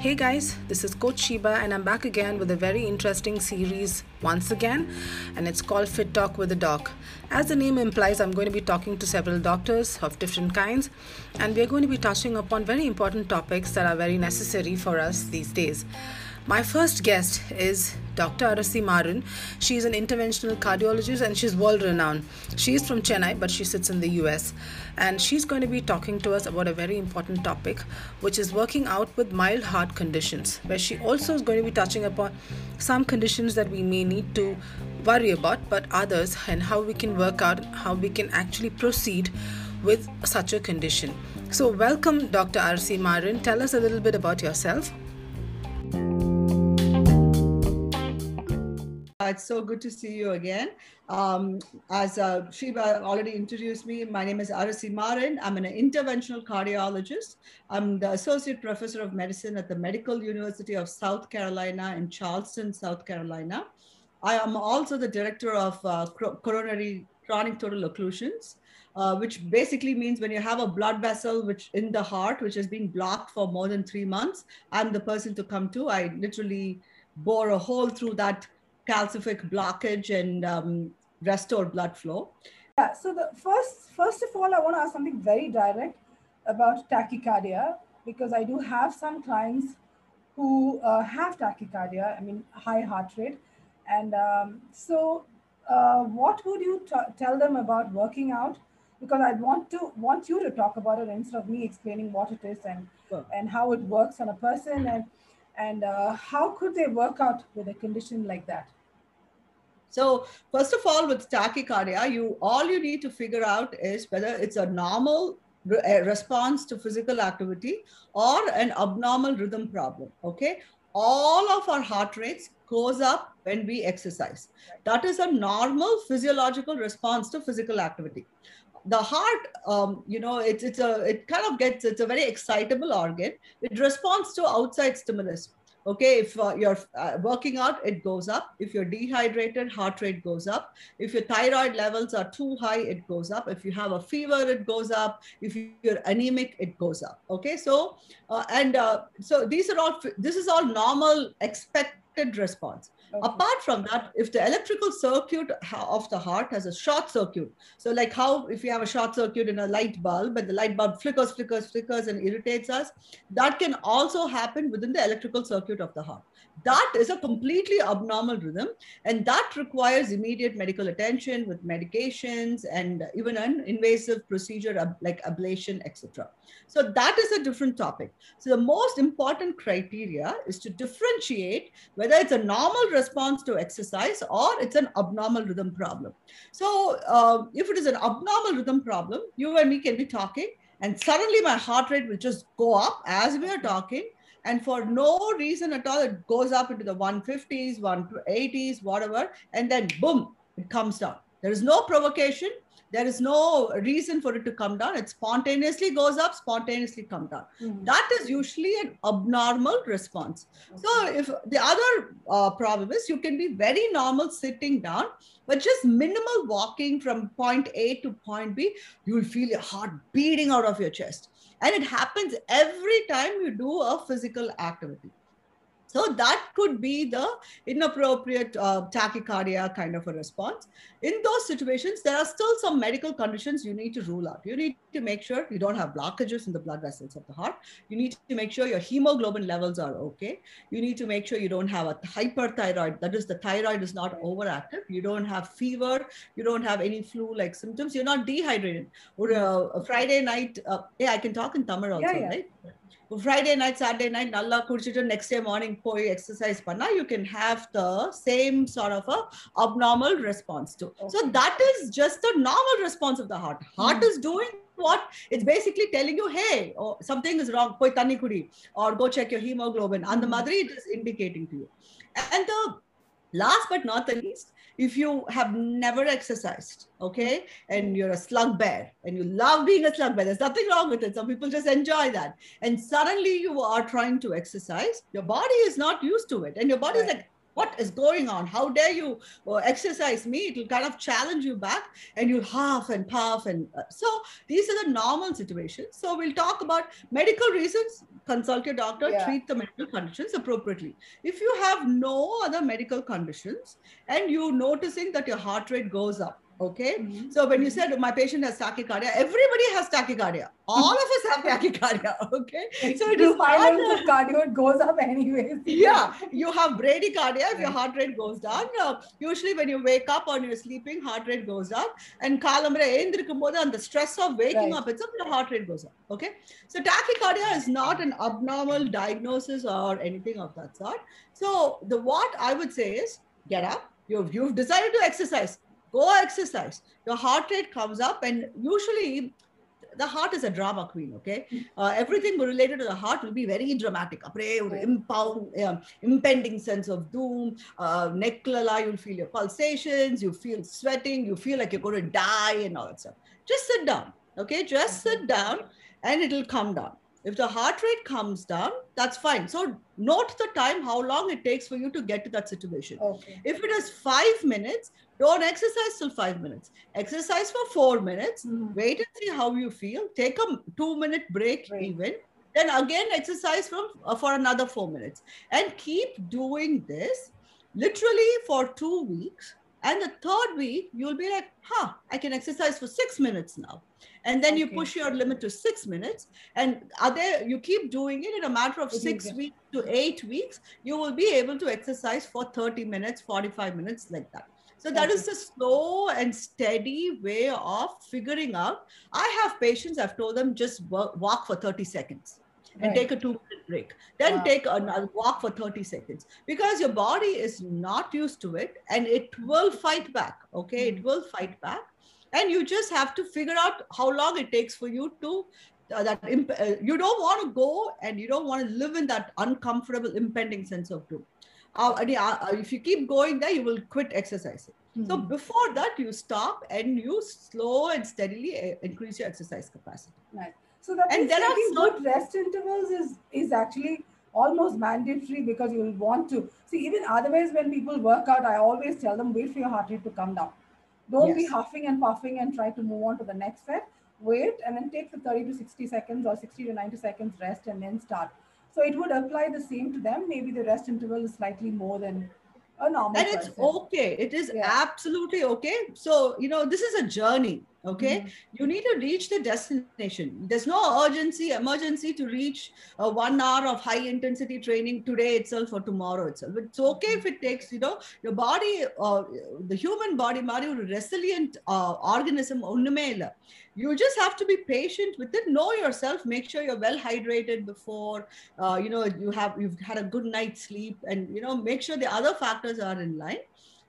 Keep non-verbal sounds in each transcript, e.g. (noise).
Hey guys, this is Coach Sheba, and I'm back again with a very interesting series once again, and it's called Fit Talk with a Doc. As the name implies, I'm going to be talking to several doctors of different kinds, and we're going to be touching upon very important topics that are very necessary for us these days. My first guest is Dr. Arasi Maran. She is an interventional cardiologist and she's world renowned. She is from Chennai, but she sits in the US. And she's going to be talking to us about a very important topic, which is working out with mild heart conditions, where she also is going to be touching upon some conditions that we may need to worry about, but others, and how we can work out, how we can actually proceed with such a condition. So, welcome, Dr. Arasi Maran. Tell us a little bit about yourself. It's so good to see you again. Um, as uh, Sheba already introduced me, my name is Arasi Maran. I'm an interventional cardiologist. I'm the associate professor of medicine at the Medical University of South Carolina in Charleston, South Carolina. I am also the director of uh, coronary chronic total occlusions, uh, which basically means when you have a blood vessel which in the heart which has been blocked for more than three months, I'm the person to come to. I literally bore a hole through that calcific blockage and um, restore blood flow. Yeah, so the first, first of all, I want to ask something very direct about tachycardia because I do have some clients who uh, have tachycardia, I mean, high heart rate. And um, so, uh, what would you t- tell them about working out? Because I want to want you to talk about it instead of me explaining what it is and sure. and how it works on a person and and uh, how could they work out with a condition like that? So first of all, with tachycardia, you all you need to figure out is whether it's a normal re- response to physical activity or an abnormal rhythm problem. Okay, all of our heart rates goes up when we exercise. That is a normal physiological response to physical activity. The heart, um, you know, it's it's a it kind of gets it's a very excitable organ. It responds to outside stimulus. Okay if uh, you're uh, working out it goes up. If you're dehydrated heart rate goes up. If your thyroid levels are too high it goes up. If you have a fever it goes up. If you're anemic it goes up. Okay so uh, and uh, so these are all this is all normal expected response Okay. Apart from that, if the electrical circuit of the heart has a short circuit, so like how if you have a short circuit in a light bulb and the light bulb flickers, flickers, flickers and irritates us, that can also happen within the electrical circuit of the heart. That is a completely abnormal rhythm, and that requires immediate medical attention with medications and even an invasive procedure like ablation, etc. So that is a different topic. So the most important criteria is to differentiate whether it's a normal response to exercise or it's an abnormal rhythm problem. So uh, if it is an abnormal rhythm problem, you and me can be talking, and suddenly my heart rate will just go up as we are talking and for no reason at all it goes up into the 150s 180s whatever and then boom it comes down. There is no provocation. There is no reason for it to come down. It spontaneously goes up spontaneously come down. Mm-hmm. that is usually an abnormal response. Okay. so if the other uh, problem is you can be very normal sitting down but just minimal walking from point a to point b you will feel your heart beating out of your chest and it happens every time you do a physical activity. So that could be the inappropriate uh, tachycardia kind of a response. In those situations, there are still some medical conditions you need to rule out. You need to make sure you don't have blockages in the blood vessels of the heart. You need to make sure your hemoglobin levels are okay. You need to make sure you don't have a hyperthyroid. That is, the thyroid is not overactive. You don't have fever. You don't have any flu-like symptoms. You're not dehydrated. Or uh, a Friday night, uh, yeah, I can talk in Tamil also, yeah, yeah. right? Friday night, Saturday night, நல்லா குடிச்சிட்டு next day morning போய் exercise பண்ணா you can have the same sort of a abnormal response too. Okay. So that is just the normal response of the heart. Heart mm. is doing what it's basically telling you hey oh, something is wrong poi tanni kudi or go check your hemoglobin and the mother it is indicating to you and the last but not the least if you have never exercised, okay, and you're a slug bear and you love being a slug bear, there's nothing wrong with it. Some people just enjoy that. And suddenly you are trying to exercise, your body is not used to it. And your body right. is like, what is going on? How dare you uh, exercise me? It will kind of challenge you back and you'll huff and puff and uh, so these are the normal situations. So we'll talk about medical reasons consult your doctor Yeah. treat the medical conditions appropriately. If you have no other medical conditions and you noticing that your heart rate goes up Okay. Mm-hmm. So when you mm-hmm. said my patient has tachycardia, everybody has tachycardia. All mm-hmm. of us have tachycardia. (laughs) Okay. So it is not, cardio, it goes up anyways. (laughs) yeah. You have bradycardia if your heart rate goes down. Uh, usually when you wake up or you're sleeping, heart rate goes up. And kalamra and the stress of waking right. up, it's up, your heart rate goes up. Okay. So tachycardia is not an abnormal diagnosis or anything of that sort. So the what I would say is get up. You've, you've decided to exercise go exercise. Your heart rate comes up and usually the heart is a drama queen okay? Uh, everything related to the heart will be very dramatic. Impound, uh, impending sense of doom uh, you'll feel your pulsations you feel sweating you feel like you're going to die and all that stuff. Just sit down okay? Just mm-hmm. sit down and it'll come down if the heart rate comes down that's fine. So note the time how long it takes for you to get to that situation. Okay. if it is five minutes don't exercise till five minutes. Exercise for four minutes. Mhm. wait and see how you feel. Take a two minute break Right. even. Then again exercise from uh, for another four minutes. And keep doing this literally for two weeks. And the third week you'll be like huh i can exercise for six minutes now and then you push your limit to six minutes and are there you keep doing it in a matter of six weeks to eight weeks you will be able to exercise for 30 minutes 45 minutes like that so that is Okay. the slow and steady way of figuring out I have patients, I've told them just walk for 30 seconds and Right. take a two minute break. Then Wow. take another walk for 30 seconds because your body is not used to it and it will fight back. Okay. It Mm. will fight back. And you just have to figure out how long it takes for you to. Uh, that imp- uh, you don't want to go and you don't want to live in that uncomfortable impending sense of doom. Uh, uh, uh, if you keep going there, you will quit exercising. So Mhm. before that, you stop and you slow and steadily uh, increase your exercise capacity. Nice. So that And there are some- good rest intervals is is actually almost mandatory because you will want to see even otherwise when people work out, I always tell them wait for your heart rate to come down. Don't be huffing and puffing and try to move on to the next set. Wait and then take the 30 to 60 seconds or 60 to 90 seconds rest and then start. So it would apply the same to them. Maybe the rest interval is slightly more than a normal And it's person. okay. It is Yeah. absolutely okay. So, you know, this is a journey okay? Mm -hmm. you need to reach the destination. There's no urgency emergency to reach a one hour of high intensity training today itself or tomorrow itself. It's okay if it takes you know your body uh, the human body mari resilient uh, organism you just have to be patient with it. Know yourself. Make sure you're well hydrated before uh, you know you have you've had a good night's sleep and you know make sure the other factors are in line.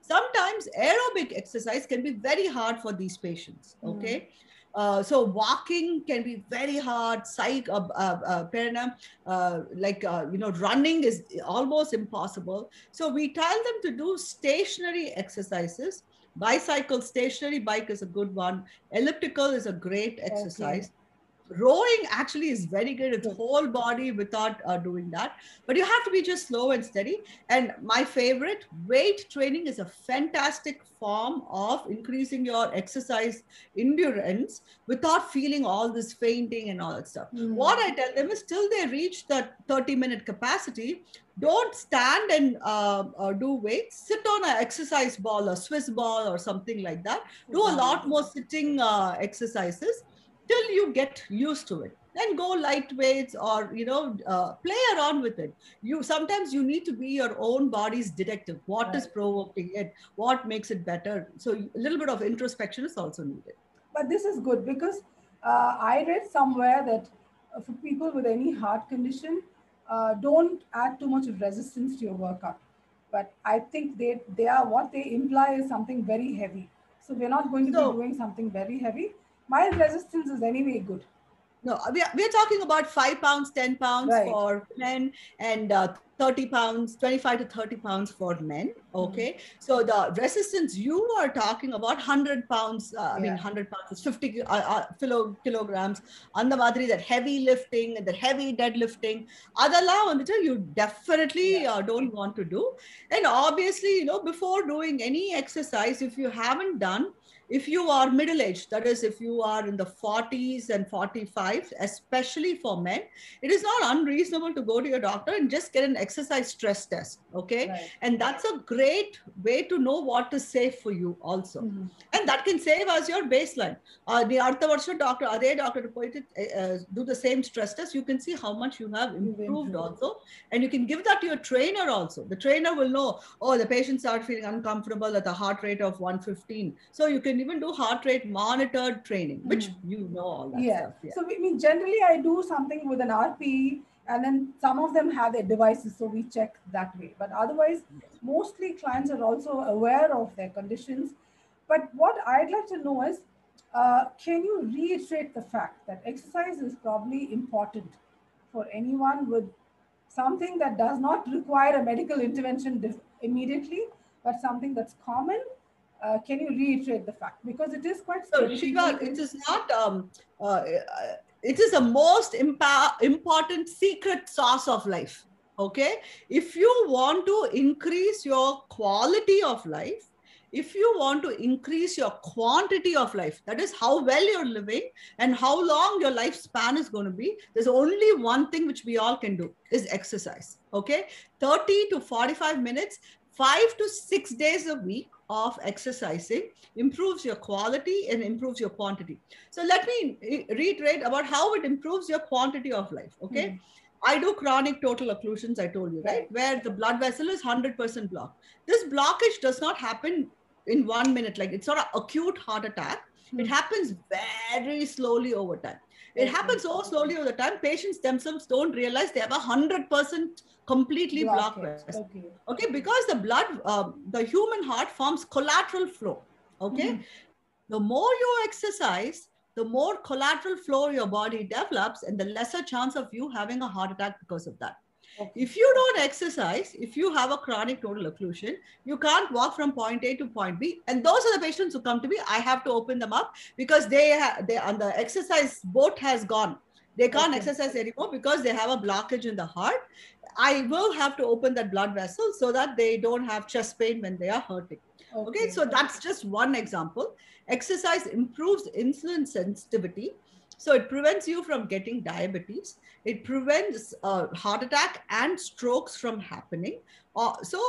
Sometimes aerobic exercise can be very hard for these patients. Okay. Uh, so walking can be very hard. Psych, uh, uh, uh, uh, like uh, you know, running is almost impossible. So we tell them to do stationary exercises. Bicycle, stationary bike is a good one. Elliptical is a great exercise. Rowing actually is very good. It's whole body without uh, doing that. But you have to be just slow and steady. And my favorite, weight training is a fantastic form of increasing your exercise endurance without feeling all this fainting and all that stuff. Mhm. What I tell them is till they reach that 30 minute capacity, don't stand and uh, uh, do weights. Sit on an exercise ball, a Swiss ball, or something like that. Do a lot more sitting uh, exercises till you get used to it. Then go lightweights or you know uh, play around with it. You sometimes you need to be your own body's detective. What is Right. provoking it? What makes it better? So a little bit of introspection is also needed. But this is good because uh, I read somewhere that uh, for people with any heart condition, uh, don't add too much of resistance to your workout. But I think they they are what they imply is something very heavy. So we're not going to So- be doing something very heavy mild resistance is anyway good. No, we are, we are talking about five pounds, 10 pounds right. for men and uh, 30 pounds, 25 to 30 pounds for men. Okay. Mm-hmm. So the resistance you are talking about 100 pounds, uh, yeah. I mean, 100 pounds, is 50 uh, uh, kilo, kilograms. And the Madri, that heavy lifting, that heavy deadlifting. Adala, you definitely yeah. Uh, don't want to do. And obviously, you know, before doing any exercise, if you haven't done if you are middle aged, that is, if you are in the 40s and 45, especially for men, it is not unreasonable to go to your doctor and just get an exercise stress test. Okay. Right. And that's a great way to know what is safe for you, also. Mm-hmm. And that can save as your baseline. Uh, the Arthavarsha doctor, Ade doctor, to eh, eh, do the same stress test, you can see how much you have improved also. And you can give that to your trainer also. The trainer will know, oh, the patient start feeling uncomfortable at the heart rate of 115. So you can even do heart rate monitored training, which you know all that yeah. stuff. Yeah. So I mean, generally, I do something with an RPE, and then some of them have their devices, so we check that way. But otherwise, mostly clients are also aware of their conditions. But what I'd like to know is, uh, can you reiterate the fact that exercise is probably important for anyone with something that does not require a medical intervention immediately, but something that's common? Uh, can you reiterate the fact because it is quite So. Shiva, it is not. Um, uh, uh, it is the most impa- important secret sauce of life. Okay, if you want to increase your quality of life, if you want to increase your quantity of life, that is how well you're living and how long your lifespan is going to be. There's only one thing which we all can do is exercise. Okay, 30 to 45 minutes, five to six days a week of exercising improves your quality and improves your quantity. So let me re- reiterate about how it improves your quantity of life. Okay. Mhm. I do chronic total occlusions, I told you, right? Where the blood vessel is 100% blocked. This blockage does not happen in one minute. Like it's not an acute heart attack. It Hmm. happens very slowly over time. It happens so slowly over time, patients themselves don't realize they have a 100% completely blocked Okay. okay because the blood um, the human heart forms collateral flow. Okay? Mhm. the more you exercise the more collateral flow your body develops and the lesser chance of you having a heart attack because of that Okay. if you don't exercise if you have a chronic total occlusion you can't walk from point a to point b and those are the patients who come to me i have to open them up because they they on the exercise boat has gone they can't Okay. exercise anymore because they have a blockage in the heart I will have to open that blood vessel so that they don't have chest pain when they are hurting. Okay, so that's just one example. Exercise improves insulin sensitivity. So it prevents you from getting diabetes. It prevents uh, heart attack and strokes from happening. Uh, so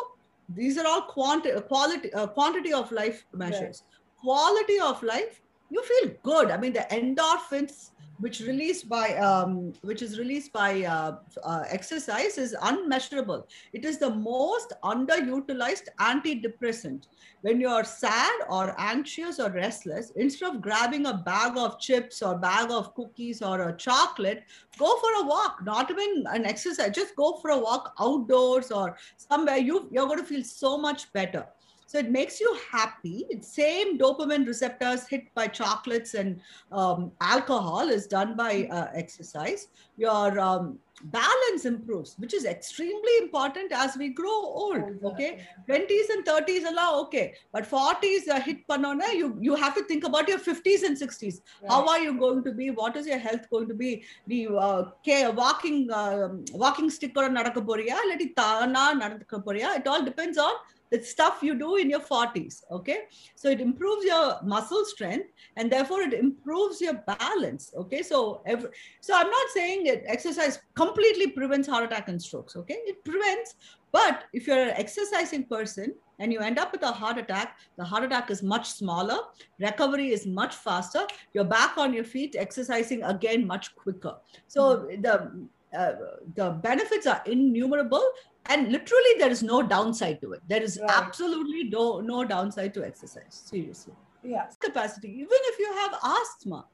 these are all quanti- quality, uh, quantity of life measures. Quality of life, you feel good. I mean, the endorphins which released by um, which is released by uh, uh, exercise is unmeasurable. It is the most underutilized antidepressant. When you're sad or anxious or restless instead of grabbing a bag of chips or bag of cookies or a chocolate go for a walk. Not even an exercise just go for a walk outdoors or somewhere. You you're going to feel so much better so it makes you happy. It's same dopamine receptors hit by chocolates and um, alcohol is done by uh, exercise. Your um, balance improves, which is extremely important as we grow old. Okay, twenties and thirties allow okay, but forties uh, hit panona. You you have to think about your fifties and sixties. Right. How are you going to be? What is your health going to be? The uh, care, walking uh, walking stick or nadakaporiya, let it It all depends on the stuff you do in your 40s okay? So it improves your muscle strength and therefore it improves your balance okay? So every, so i'm not saying it exercise completely prevents heart attack and strokes okay? It prevents but if you're an exercising person and you end up with a heart attack the heart attack is much smaller recovery is much faster you're back on your feet exercising again much quicker. So the uh, the benefits are innumerable and literally there is no downside to it there is Right. absolutely no no downside to exercise seriously Yeah. capacity even if you have asthma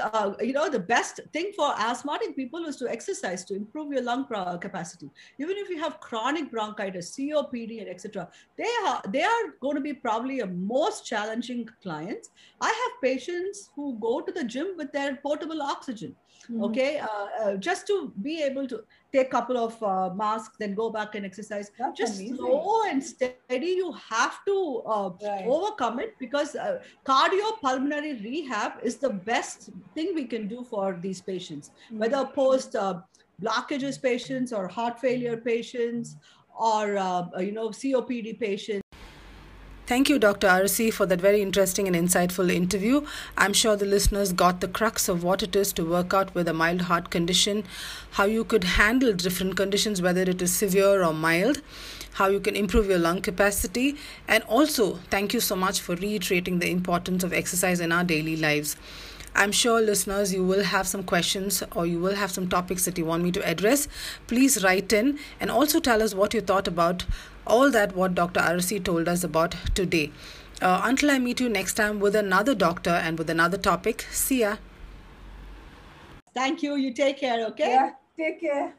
uh, you know, the best thing for asthmatic people is to exercise to improve your lung capacity. Even if you have chronic bronchitis, COPD, and etc., they are they are going to be probably a most challenging clients. I have patients who go to the gym with their portable oxygen. Mm-hmm. Okay, uh, uh, just to be able to take a couple of uh, masks, then go back and exercise. That's just amazing. slow and steady. You have to uh, right. overcome it because uh, cardiopulmonary rehab is the best thing we can do for these patients, mm-hmm. whether post uh, blockages patients or heart failure patients or you know COPD patients. Thank you, Dr. Arasi, for that very interesting and insightful interview. I'm sure the listeners got the crux of what it is to work out with a mild heart condition, how you could handle different conditions, whether it is severe or mild, how you can improve your lung capacity, and also thank you so much for reiterating the importance of exercise in our daily lives. I'm sure, listeners, you will have some questions or you will have some topics that you want me to address. Please write in and also tell us what you thought about all that what Dr. Arasi told us about today. Uh, until I meet you next time with another doctor and with another topic, see ya. Thank you. You take care, okay? Yeah, take care.